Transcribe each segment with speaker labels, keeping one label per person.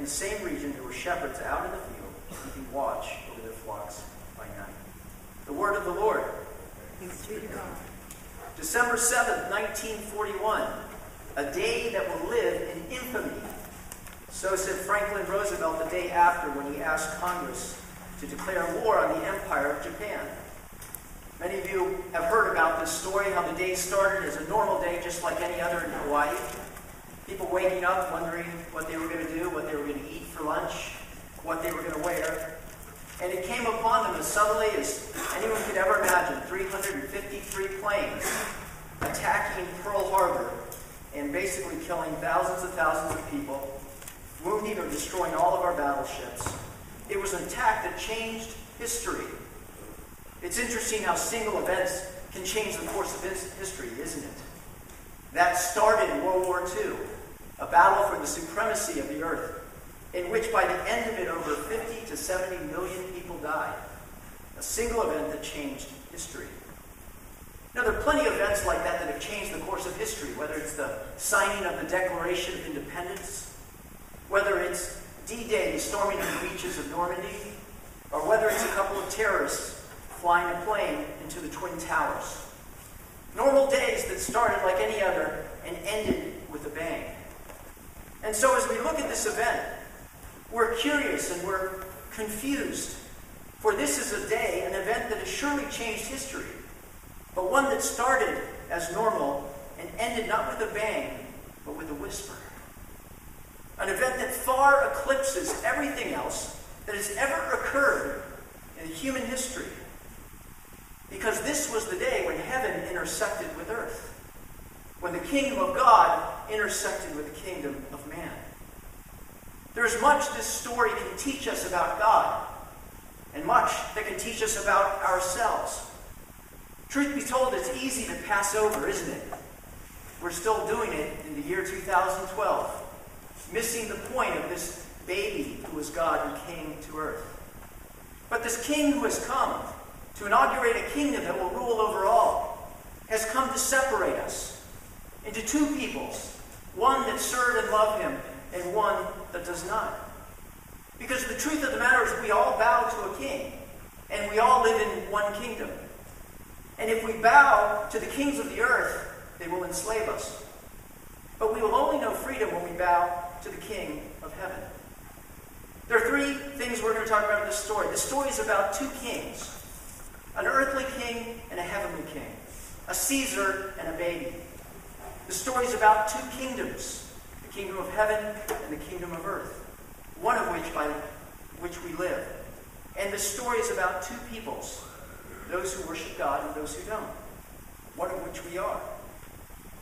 Speaker 1: in the same region there were shepherds out in the field, keeping watch over their flocks by night. The word of the Lord. December 7th, 1941, a day that will live in infamy. So said Franklin Roosevelt the day after when he asked Congress to declare war on the Empire of Japan. Many of you have heard about this story, how the day started as a normal day, just like any other in Hawaii. People waking up wondering what they were going to do, what they were going to eat for lunch, what they were going to wear. And it came upon them as suddenly as anyone could ever imagine 353 planes attacking Pearl Harbor and basically killing thousands and thousands of people, wounding or destroying all of our battleships. It was an attack that changed history. It's interesting how single events can change the course of history, isn't it? That started World War II, a battle for the supremacy of the earth, in which by the end of it, over 50 to 70 million people died. A single event that changed history. Now, there are plenty of events like that that have changed the course of history, whether it's the signing of the Declaration of Independence, whether it's D Day, the storming of the beaches of Normandy, or whether it's a couple of terrorists flying a plane into the Twin Towers. Normal days that started like any other and ended with a bang. And so, as we look at this event, we're curious and we're confused. For this is a day, an event that has surely changed history, but one that started as normal and ended not with a bang, but with a whisper. An event that far eclipses everything else that has ever occurred in human history. Because this was the day when heaven intersected with earth, when the kingdom of God intersected with the kingdom of man. There's much this story can teach us about God, and much that can teach us about ourselves. Truth be told, it's easy to pass over, isn't it? We're still doing it in the year 2012, missing the point of this baby who was God who came to earth. But this king who has come, to inaugurate a kingdom that will rule over all, has come to separate us into two peoples one that serve and love him, and one that does not. Because the truth of the matter is, we all bow to a king, and we all live in one kingdom. And if we bow to the kings of the earth, they will enslave us. But we will only know freedom when we bow to the King of heaven. There are three things we're going to talk about in this story. The story is about two kings an earthly king and a heavenly king, a Caesar and a baby. The story is about two kingdoms the kingdom of heaven and the kingdom of earth, one of which by which we live. And the story is about two peoples those who worship God and those who don't, one of which we are.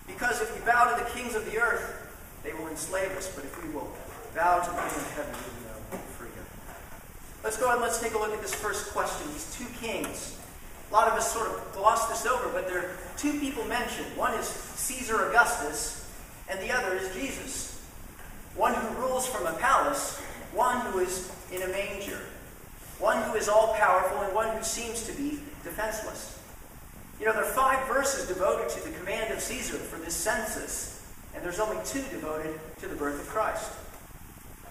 Speaker 1: Because if we bow to the kings of the earth, they will enslave us, but if we will bow to the King of heaven, we will know freedom. Let's go ahead and let's take a look at this first question. These two kings a lot of us sort of gloss this over, but there are two people mentioned. One is Caesar Augustus, and the other is Jesus. One who rules from a palace, one who is in a manger. One who is all powerful, and one who seems to be defenseless. You know, there are five verses devoted to the command of Caesar for this census, and there's only two devoted to the birth of Christ.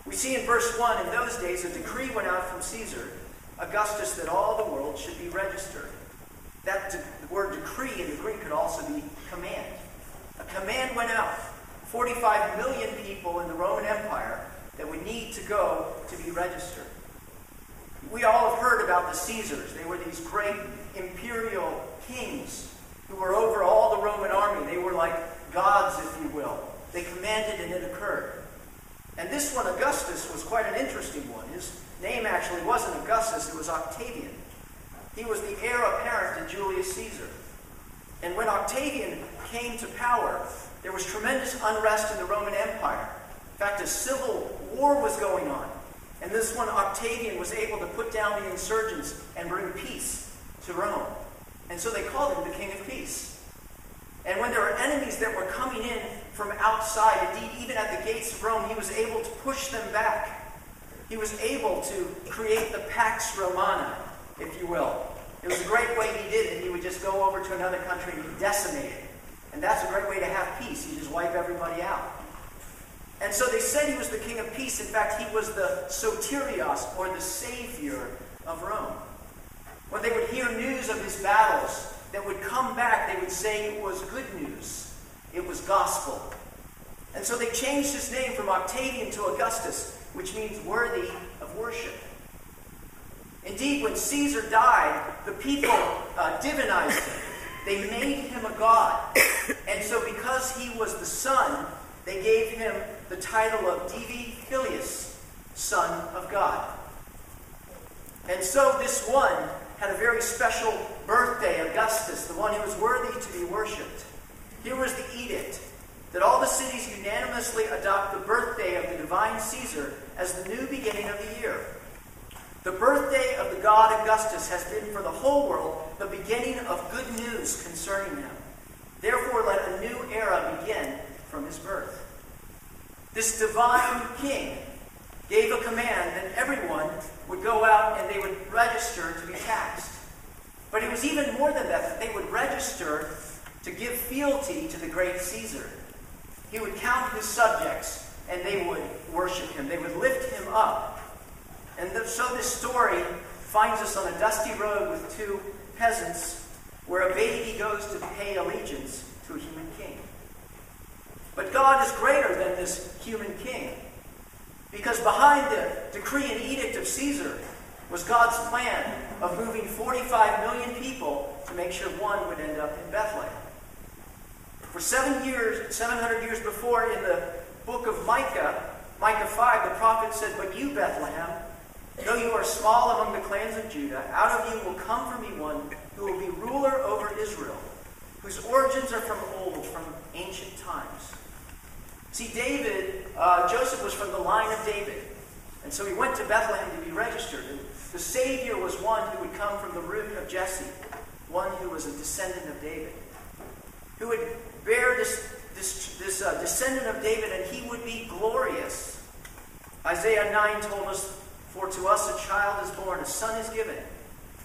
Speaker 1: We see in verse 1 in those days a decree went out from Caesar, Augustus, that all the world should be registered. That de- word decree in the Greek could also be command. A command went out. 45 million people in the Roman Empire that would need to go to be registered. We all have heard about the Caesars. They were these great imperial kings who were over all the Roman army. They were like gods, if you will. They commanded and it occurred. And this one, Augustus, was quite an interesting one. His name actually wasn't Augustus, it was Octavian. He was the heir apparent to Julius Caesar. And when Octavian came to power, there was tremendous unrest in the Roman Empire. In fact, a civil war was going on. And this one, Octavian, was able to put down the insurgents and bring peace to Rome. And so they called him the King of Peace. And when there were enemies that were coming in from outside, indeed, even at the gates of Rome, he was able to push them back. He was able to create the Pax Romana, if you will. It was a great way he did it. He would just go over to another country and decimate it. And that's a great way to have peace. You just wipe everybody out. And so they said he was the king of peace. In fact, he was the soterios, or the savior of Rome. When they would hear news of his battles that would come back, they would say it was good news. It was gospel. And so they changed his name from Octavian to Augustus, which means worthy of worship. Indeed, when Caesar died, the people uh, divinized him. They made him a god. And so, because he was the son, they gave him the title of Divi Filius, Son of God. And so, this one had a very special birthday, Augustus, the one who was worthy to be worshipped. Here was the edict that all the cities unanimously adopt the birthday of the divine Caesar as the new beginning of the year. The birthday of the god Augustus has been for the whole world the beginning of good news concerning him. Therefore, let a new era begin from his birth. This divine king gave a command that everyone would go out and they would register to be taxed. But it was even more than that, that they would register to give fealty to the great Caesar. He would count his subjects and they would worship him. They would lift him up. And so this story finds us on a dusty road with two peasants where a baby goes to pay allegiance to a human king. But God is greater than this human king. Because behind the decree and edict of Caesar was God's plan of moving 45 million people to make sure one would end up in Bethlehem. For seven years, 700 years before, in the book of Micah, Micah 5, the prophet said, But you, Bethlehem, though you are small among the clans of Judah, out of you will come for me one who will be ruler over Israel, whose origins are from old, from ancient times. See, David, uh, Joseph was from the line of David. And so he went to Bethlehem to be registered. And the Savior was one who would come from the root of Jesse, one who was a descendant of David, who would bear this, this, this uh, descendant of David, and he would be glorious. Isaiah 9 told us, For to us a child is born, a son is given,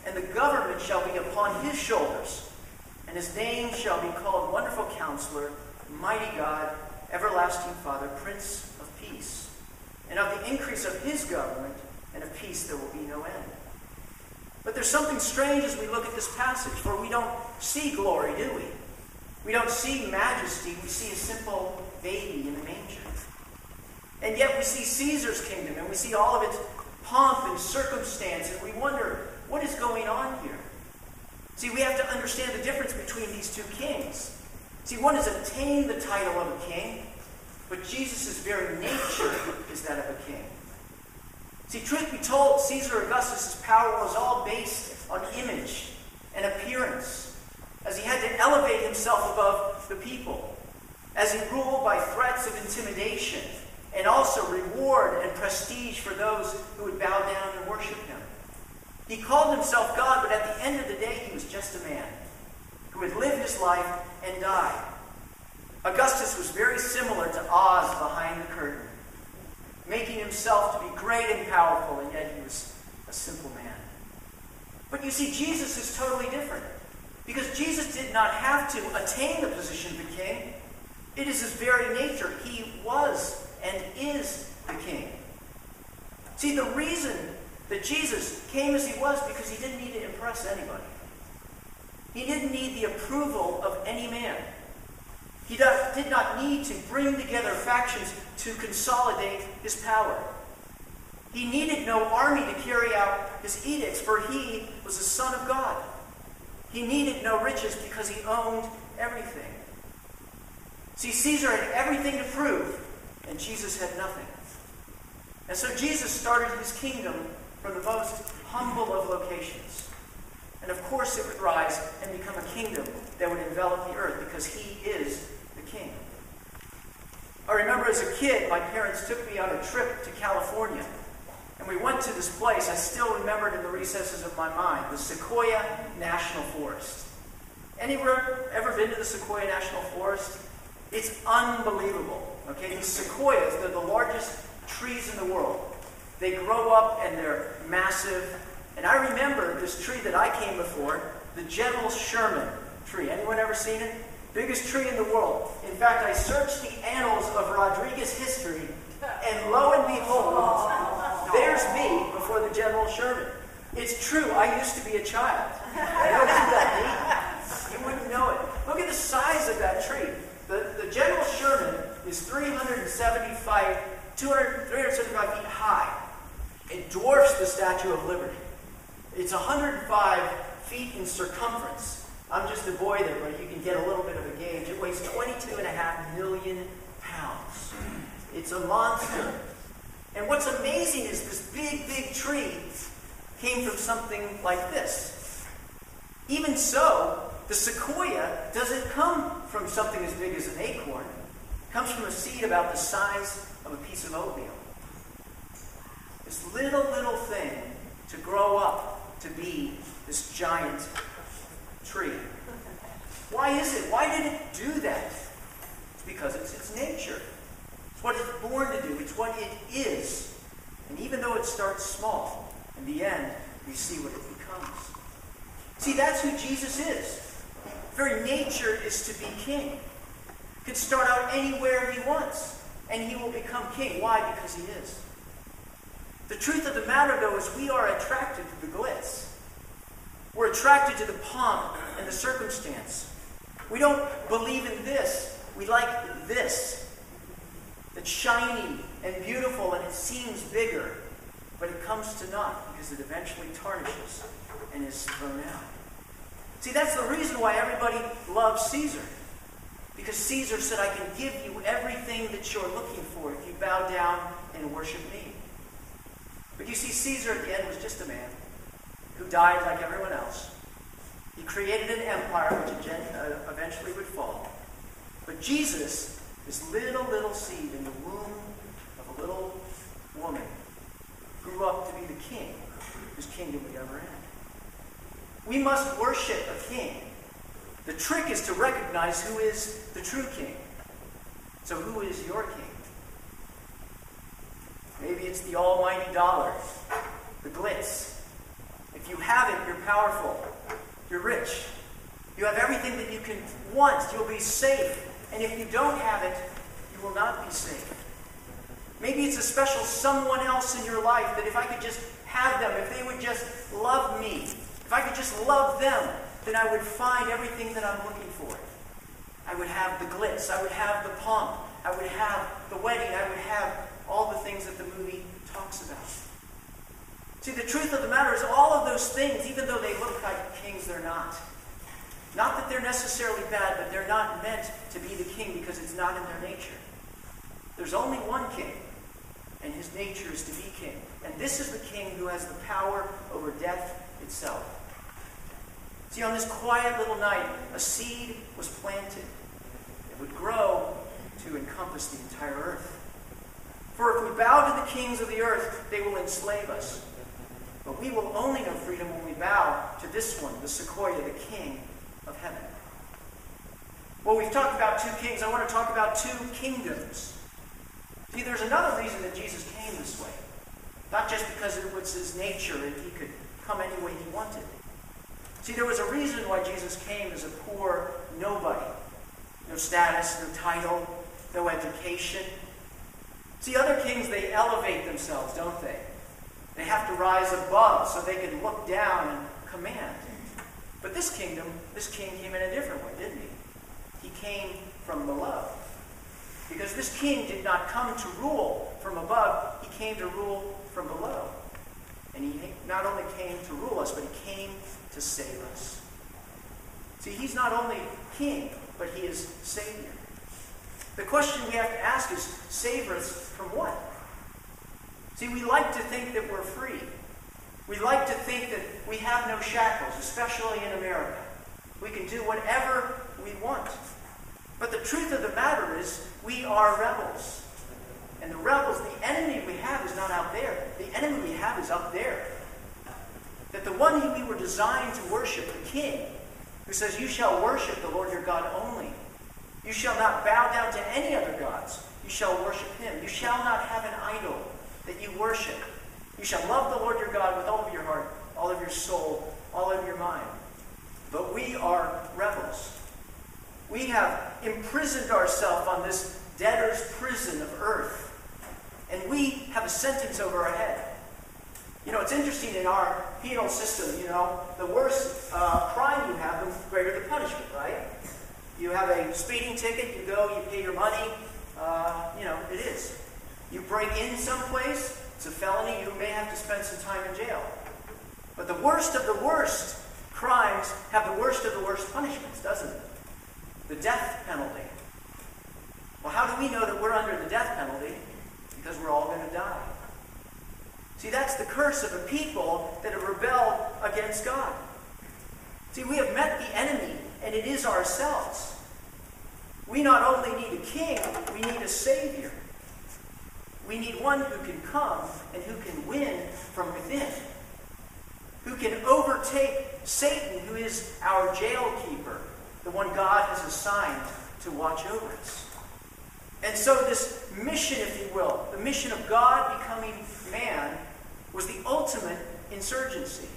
Speaker 1: and the government shall be upon his shoulders, and his name shall be called Wonderful Counselor, Mighty God, everlasting Father, Prince of Peace. And of the increase of his government and of peace there will be no end. But there's something strange as we look at this passage, for we don't see glory, do we? We don't see majesty, we see a simple baby in a manger. And yet we see Caesar's kingdom and we see all of its pomp and circumstance, and we wonder, what is going on here? See, we have to understand the difference between these two kings. See, one has attained the title of a king, but Jesus' very nature is that of a king. See, truth be told, Caesar Augustus' power was all based on image and appearance, as he had to elevate himself above the people, as he ruled by threats of intimidation and also reward and prestige for those who would bow down and worship him. He called himself God, but at the end of the day, he was just a man who had lived his life and died. Augustus was very similar to Oz behind the curtain, making himself to be great and powerful, and yet he was a simple man. But you see, Jesus is totally different. Because Jesus did not have to attain the position of the king. It is his very nature. He was and is the king. See, the reason that Jesus came as he was because he didn't need to impress anybody. He didn't need the approval of any man. He did not need to bring together factions to consolidate his power. He needed no army to carry out his edicts, for he was the Son of God. He needed no riches because he owned everything. See, Caesar had everything to prove, and Jesus had nothing. And so Jesus started his kingdom from the most humble of locations. And of course, it would rise and become a kingdom that would envelop the earth because he is the king. I remember as a kid, my parents took me on a trip to California. And we went to this place, I still remember it in the recesses of my mind, the Sequoia National Forest. Anywhere ever been to the Sequoia National Forest? It's unbelievable. Okay, these sequoias, they're the largest trees in the world. They grow up and they're massive. And I remember this tree that I came before, the General Sherman tree. Anyone ever seen it? Biggest tree in the world. In fact, I searched the annals of Rodriguez history, and lo and behold, there's me before the General Sherman. It's true, I used to be a child. that You wouldn't know it. Look at the size of that tree. The, the General Sherman is 375, 200, 375 feet high. It dwarfs the Statue of Liberty. It's 105 feet in circumference. I'm just a boy there, but you can get a little bit of a gauge. It weighs 22 and a half million pounds. It's a monster. And what's amazing is this big, big tree came from something like this. Even so, the sequoia doesn't come from something as big as an acorn. Comes from a seed about the size of a piece of oatmeal. This little, little thing to grow up to be this giant tree. Why is it? Why did it do that? It's because it's its nature. It's what it's born to do. It's what it is. And even though it starts small, in the end, we see what it becomes. See, that's who Jesus is. Very nature is to be king. Could start out anywhere he wants, and he will become king. Why? Because he is. The truth of the matter, though, is we are attracted to the glitz. We're attracted to the pomp and the circumstance. We don't believe in this. We like this. That's shiny and beautiful and it seems bigger, but it comes to naught because it eventually tarnishes and is thrown out. See, that's the reason why everybody loves Caesar. Because Caesar said, I can give you everything that you're looking for if you bow down and worship me. But you see, Caesar end was just a man who died like everyone else. He created an empire which uh, eventually would fall. But Jesus, this little, little seed in the womb of a little woman, grew up to be the king whose kingdom would never end. We must worship a king. The trick is to recognize who is the true king. So, who is your king? Maybe it's the almighty dollar, the glitz. If you have it, you're powerful. You're rich. You have everything that you can want. You'll be safe. And if you don't have it, you will not be safe. Maybe it's a special someone else in your life that if I could just have them, if they would just love me, if I could just love them, then I would find everything that I'm looking for. I would have the glitz. I would have the pomp. I would have the wedding. I would have all the things that the movie talks about. See, the truth of the matter is, all of those things, even though they look like kings, they're not. Not that they're necessarily bad, but they're not meant to be the king because it's not in their nature. There's only one king, and his nature is to be king. And this is the king who has the power over death itself. See, on this quiet little night, a seed was planted. It would grow to encompass the entire earth. For if we bow to the kings of the earth, they will enslave us. But we will only know freedom when we bow to this one, the sequoia, the king of heaven. Well, we've talked about two kings. I want to talk about two kingdoms. See, there's another reason that Jesus came this way. Not just because it was his nature and he could come any way he wanted. See, there was a reason why Jesus came as a poor nobody. No status, no title, no education. See, other kings, they elevate themselves, don't they? They have to rise above so they can look down and command. But this kingdom, this king came in a different way, didn't he? He came from below. Because this king did not come to rule from above, he came to rule from below. And he not only came to rule us, but he came to save us. See, he's not only king, but he is Savior. The question we have to ask is save us from what? See, we like to think that we're free. We like to think that we have no shackles, especially in America. We can do whatever we want. But the truth of the matter is, we are rebels. And the rebels, the enemy we have is not out there. The enemy we have is up there. The one who we were designed to worship, the king, who says, You shall worship the Lord your God only. You shall not bow down to any other gods. You shall worship him. You shall not have an idol that you worship. You shall love the Lord your God with all of your heart, all of your soul, all of your mind. But we are rebels. We have imprisoned ourselves on this debtor's prison of earth. And we have a sentence over our head. You know, it's interesting in our penal system, you know, the worse uh, crime you have, the greater the punishment, right? You have a speeding ticket, you go, you pay your money, uh, you know, it is. You break in someplace, it's a felony, you may have to spend some time in jail. But the worst of the worst crimes have the worst of the worst punishments, doesn't it? The death penalty. Well, how do we know that we're under the death penalty? Because we're all going to die. See, that's the curse of a people that have rebelled against God. See, we have met the enemy, and it is ourselves. We not only need a king, we need a savior. We need one who can come and who can win from within, who can overtake Satan, who is our jail keeper, the one God has assigned to watch over us. And so, this mission, if you will, the mission of God becoming man, was the ultimate insurgency.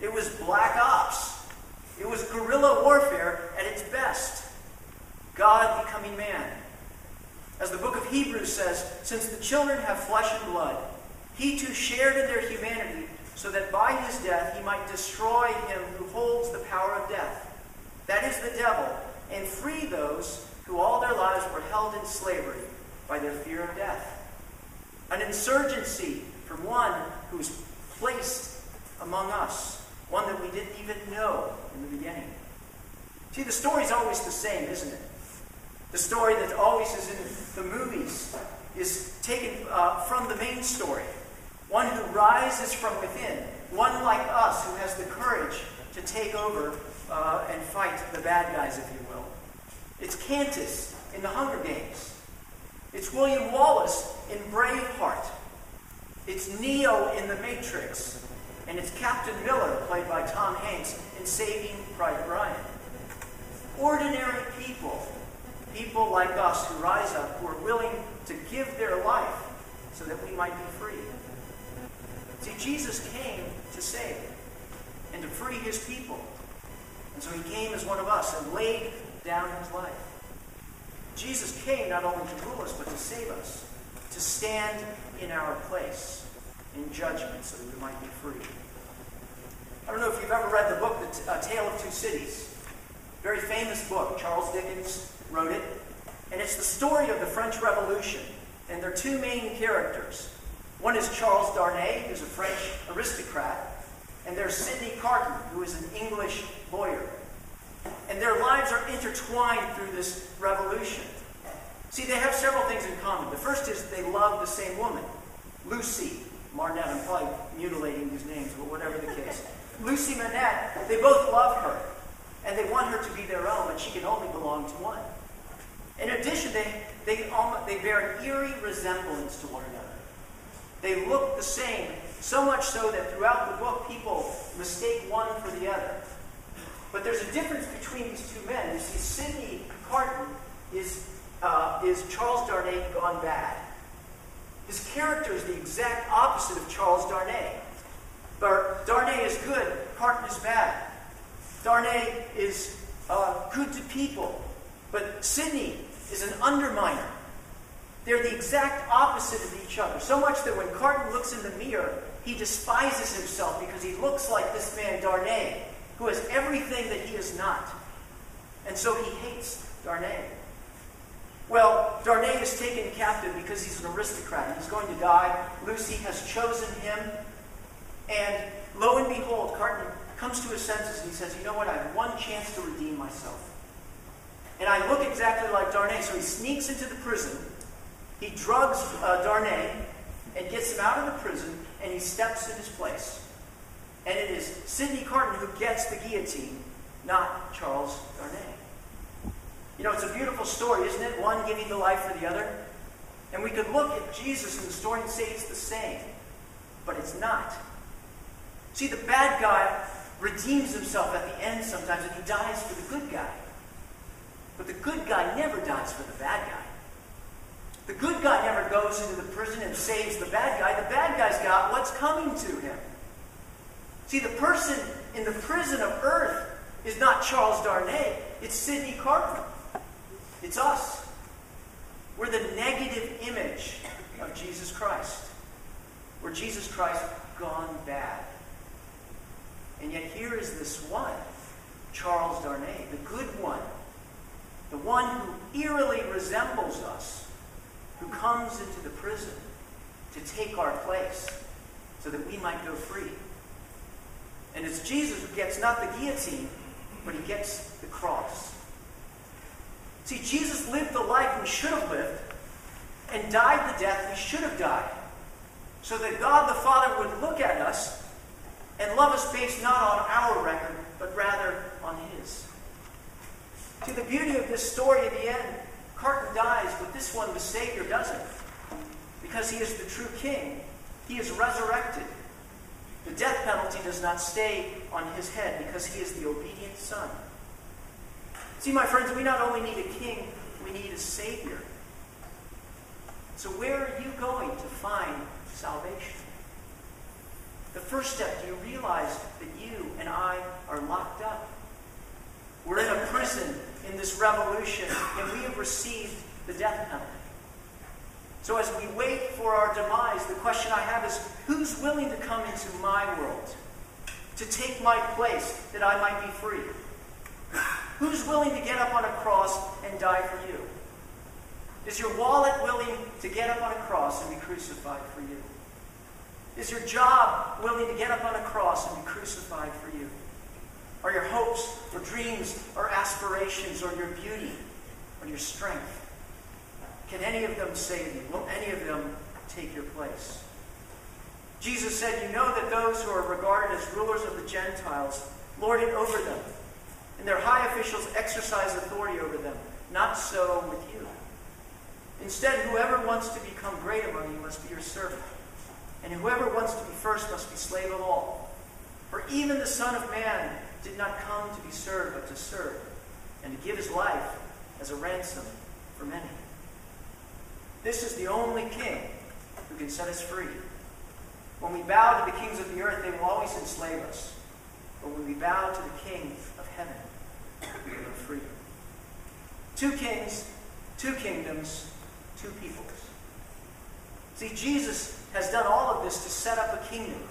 Speaker 1: It was black ops. It was guerrilla warfare at its best. God becoming man. As the book of Hebrews says, since the children have flesh and blood, he too shared in their humanity, so that by his death he might destroy him who holds the power of death. That is the devil, and free those who all their lives were held in slavery by their fear of death. An insurgency from one who's placed among us, one that we didn't even know in the beginning. See, the story's always the same, isn't it? The story that always is in the movies is taken uh, from the main story. One who rises from within, one like us who has the courage to take over uh, and fight the bad guys, if you will. It's Katniss in the Hunger Games. It's William Wallace in Braveheart. It's Neo in The Matrix. And it's Captain Miller, played by Tom Hanks, in Saving Private Ryan. Ordinary people, people like us who rise up, who are willing to give their life so that we might be free. See, Jesus came to save and to free his people. And so he came as one of us and laid down his life. Jesus came not only to rule us, but to save us, to stand in our place in judgment so that we might be free. I don't know if you've ever read the book, The Tale of Two Cities. Very famous book. Charles Dickens wrote it. And it's the story of the French Revolution. And there are two main characters. One is Charles Darnay, who's a French aristocrat. And there's Sidney Carton, who is an English lawyer. And their lives are intertwined through this revolution. See, they have several things in common. The first is they love the same woman, Lucy Marnette. I'm probably mutilating these names, but whatever the case. Lucy Manette, they both love her. And they want her to be their own, but she can only belong to one. In addition, they, they, they bear an eerie resemblance to one another. They look the same, so much so that throughout the book, people mistake one for the other. But there's a difference between these two men. You see, Sidney Carton is, uh, is Charles Darnay gone bad. His character is the exact opposite of Charles Darnay. But Darnay is good, Carton is bad. Darnay is uh, good to people, but Sidney is an underminer. They're the exact opposite of each other. So much that when Carton looks in the mirror, he despises himself because he looks like this man Darnay, who has everything that he is not. And so he hates Darnay. Well, Darnay is taken captive because he's an aristocrat. He's going to die. Lucy has chosen him. And lo and behold, Carton comes to his senses and he says, You know what? I have one chance to redeem myself. And I look exactly like Darnay. So he sneaks into the prison. He drugs uh, Darnay and gets him out of the prison, and he steps in his place. And it is Sidney Carton who gets the guillotine, not Charles Darnay. You know, it's a beautiful story, isn't it? One giving the life for the other. And we could look at Jesus in the story and say it's the same, but it's not. See, the bad guy redeems himself at the end sometimes and he dies for the good guy. But the good guy never dies for the bad guy. The good guy never goes into the prison and saves the bad guy. The bad guy's got what's coming to him. See, the person in the prison of earth is not Charles Darnay, it's Sidney Carton. It's us. We're the negative image of Jesus Christ. We're Jesus Christ gone bad. And yet here is this one, Charles Darnay, the good one, the one who eerily resembles us, who comes into the prison to take our place so that we might go free. And it's Jesus who gets not the guillotine, but he gets the cross. See, Jesus lived the life we should have lived and died the death we should have died, so that God the Father would look at us and love us based not on our record, but rather on His. See, the beauty of this story at the end, Carton dies, but this one, the Savior, doesn't. Because He is the true King. He is resurrected. The death penalty does not stay on His head because He is the obedient Son. See, my friends, we not only need a King, we need a Savior. So, where are you going to find salvation? The first step, do you realize that you and I are locked up? We're in a prison in this revolution, and we have received the death penalty. So, as we wait for our demise, the question I have is who's willing to come into my world to take my place that I might be free? Who's willing to get up on a cross and die for you? Is your wallet willing to get up on a cross and be crucified for you? Is your job willing to get up on a cross and be crucified for you? Are your hopes or dreams or aspirations or your beauty or your strength? Can any of them save you? Will any of them take your place? Jesus said, You know that those who are regarded as rulers of the Gentiles lord it over them, and their high officials exercise authority over them. Not so with you. Instead, whoever wants to become great among you must be your servant, and whoever wants to be first must be slave of all. For even the Son of Man did not come to be served, but to serve, and to give his life as a ransom for many. This is the only king who can set us free. When we bow to the kings of the earth, they will always enslave us. But when we bow to the King of heaven, we are free. Two kings, two kingdoms, two peoples. See, Jesus has done all of this to set up a kingdom,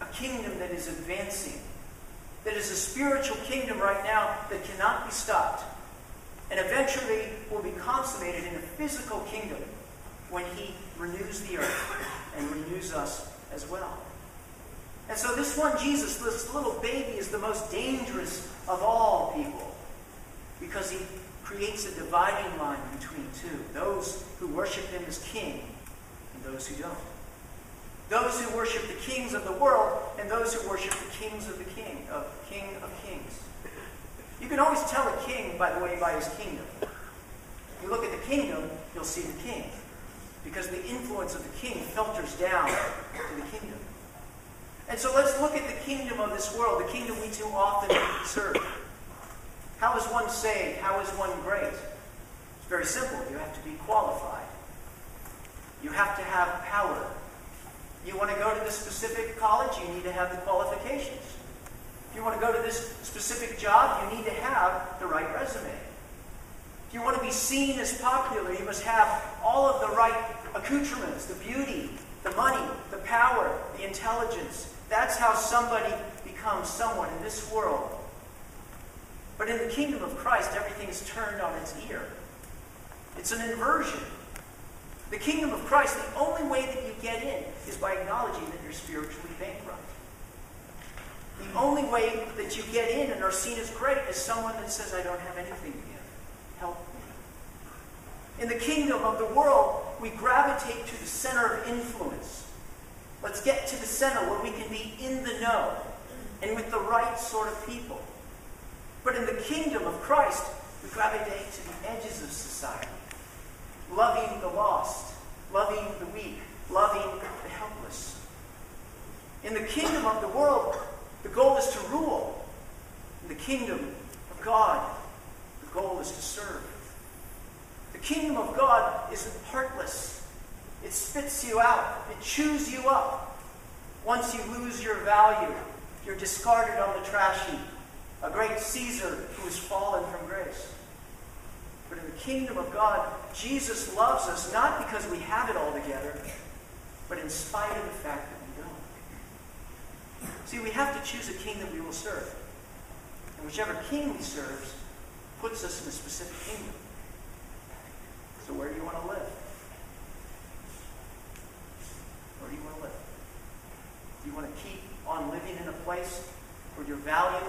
Speaker 1: a kingdom that is advancing, that is a spiritual kingdom right now that cannot be stopped, and eventually will be consummated in a physical kingdom when He renews the earth and renews us as well. And so, this one Jesus, this little baby, is the most dangerous of all people because he creates a dividing line between two those who worship him as king and those who don't. Those who worship the kings of the world and those who worship the kings of the king, of King of Kings. You can always tell a king, by the way, by his kingdom. If you look at the kingdom, you'll see the king. Because the influence of the king filters down to the kingdom. And so let's look at the kingdom of this world, the kingdom we too often serve. How is one saved? How is one great? It's very simple. You have to be qualified. You have to have power. You want to go to this specific college, you need to have the qualifications. If you want to go to this specific job, you need to have the right resume. If you want to be seen as popular, you must have all of the right accoutrements, the beauty, the money, the power, the intelligence. That's how somebody becomes someone in this world. But in the kingdom of Christ, everything is turned on its ear. It's an inversion. The kingdom of Christ, the only way that you get in is by acknowledging that you're spiritually bankrupt. The only way that you get in and are seen as great is someone that says, I don't have anything to give. Help me. In the kingdom of the world, we gravitate to the center of influence. Let's get to the center where we can be in the know and with the right sort of people. But in the kingdom of Christ, we gravitate to the edges of society, loving the lost, loving the weak, loving the helpless. In the kingdom of the world, The goal is to rule. In the kingdom of God, the goal is to serve. Kingdom of God isn't heartless. It spits you out. It chews you up. Once you lose your value, you're discarded on the trash heap. A great Caesar who has fallen from grace. But in the kingdom of God, Jesus loves us not because we have it all together, but in spite of the fact that we don't. See, we have to choose a king that we will serve. And whichever king we serve puts us in a specific kingdom. So where do you want to live? Where do you want to live? Do you want to keep on living in a place where your value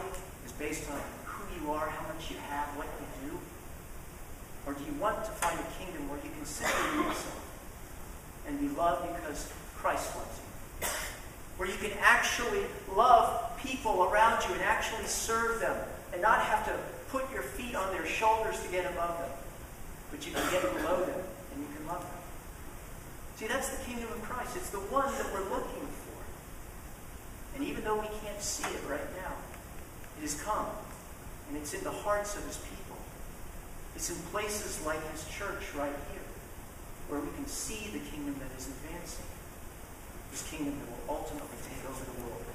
Speaker 1: is based on who you are, how much you have, what you do? Or do you want to find a kingdom where you can simply be yourself and be loved because Christ loves you? Where you can actually love people around you and actually serve them and not have to put your feet on their shoulders to get above them, but you can get below them and you can love them. See, that's the kingdom of Christ. It's the one that we're looking for. And even though we can't see it right now, it has come. And it's in the hearts of his people. It's in places like his church right here, where we can see the kingdom that is advancing. This kingdom that will ultimately take over the world.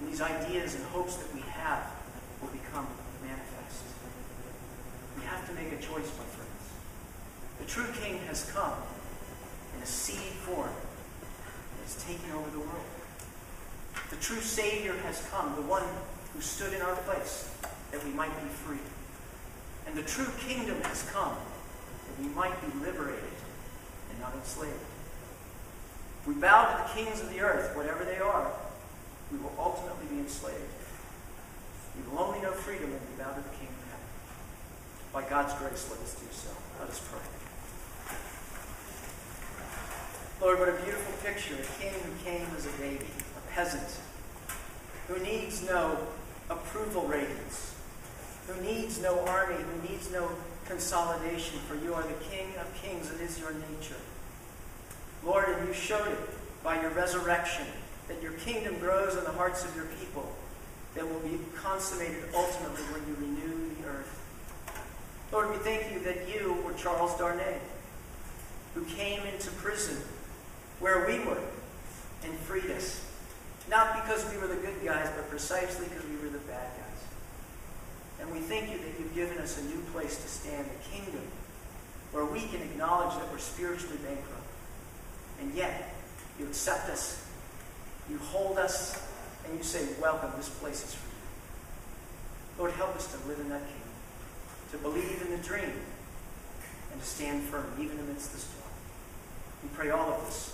Speaker 1: And these ideas and hopes that we have will become manifest. We have to make a choice, my friends. The true king has come in a seed form and is taking over the world. The true Savior has come, the one who stood in our place that we might be free. And the true kingdom has come that we might be liberated and not enslaved. If we bow to the kings of the earth, whatever they are, we will ultimately be enslaved. We will only know freedom when we bow to the King of heaven. By God's grace, let us do so. Let us pray. Lord, what a beautiful picture. A king who came as a baby, a peasant, who needs no approval ratings who needs no army, who needs no consolidation, for you are the King of kings, it is your nature. Lord, and you showed it by your resurrection, that your kingdom grows in the hearts of your people, that will be consummated ultimately when you renew the earth. Lord, we thank you that you were Charles Darnay, who came into prison where we were and freed us. Not because we were the good guys, but precisely because we were the bad guys. And we thank you that you've given us a new place to stand, a kingdom where we can acknowledge that we're spiritually bankrupt. And yet, you accept us, you hold us, and you say, Welcome, this place is for you. Lord, help us to live in that kingdom, to believe in the dream, and to stand firm even amidst the storm. We pray all of this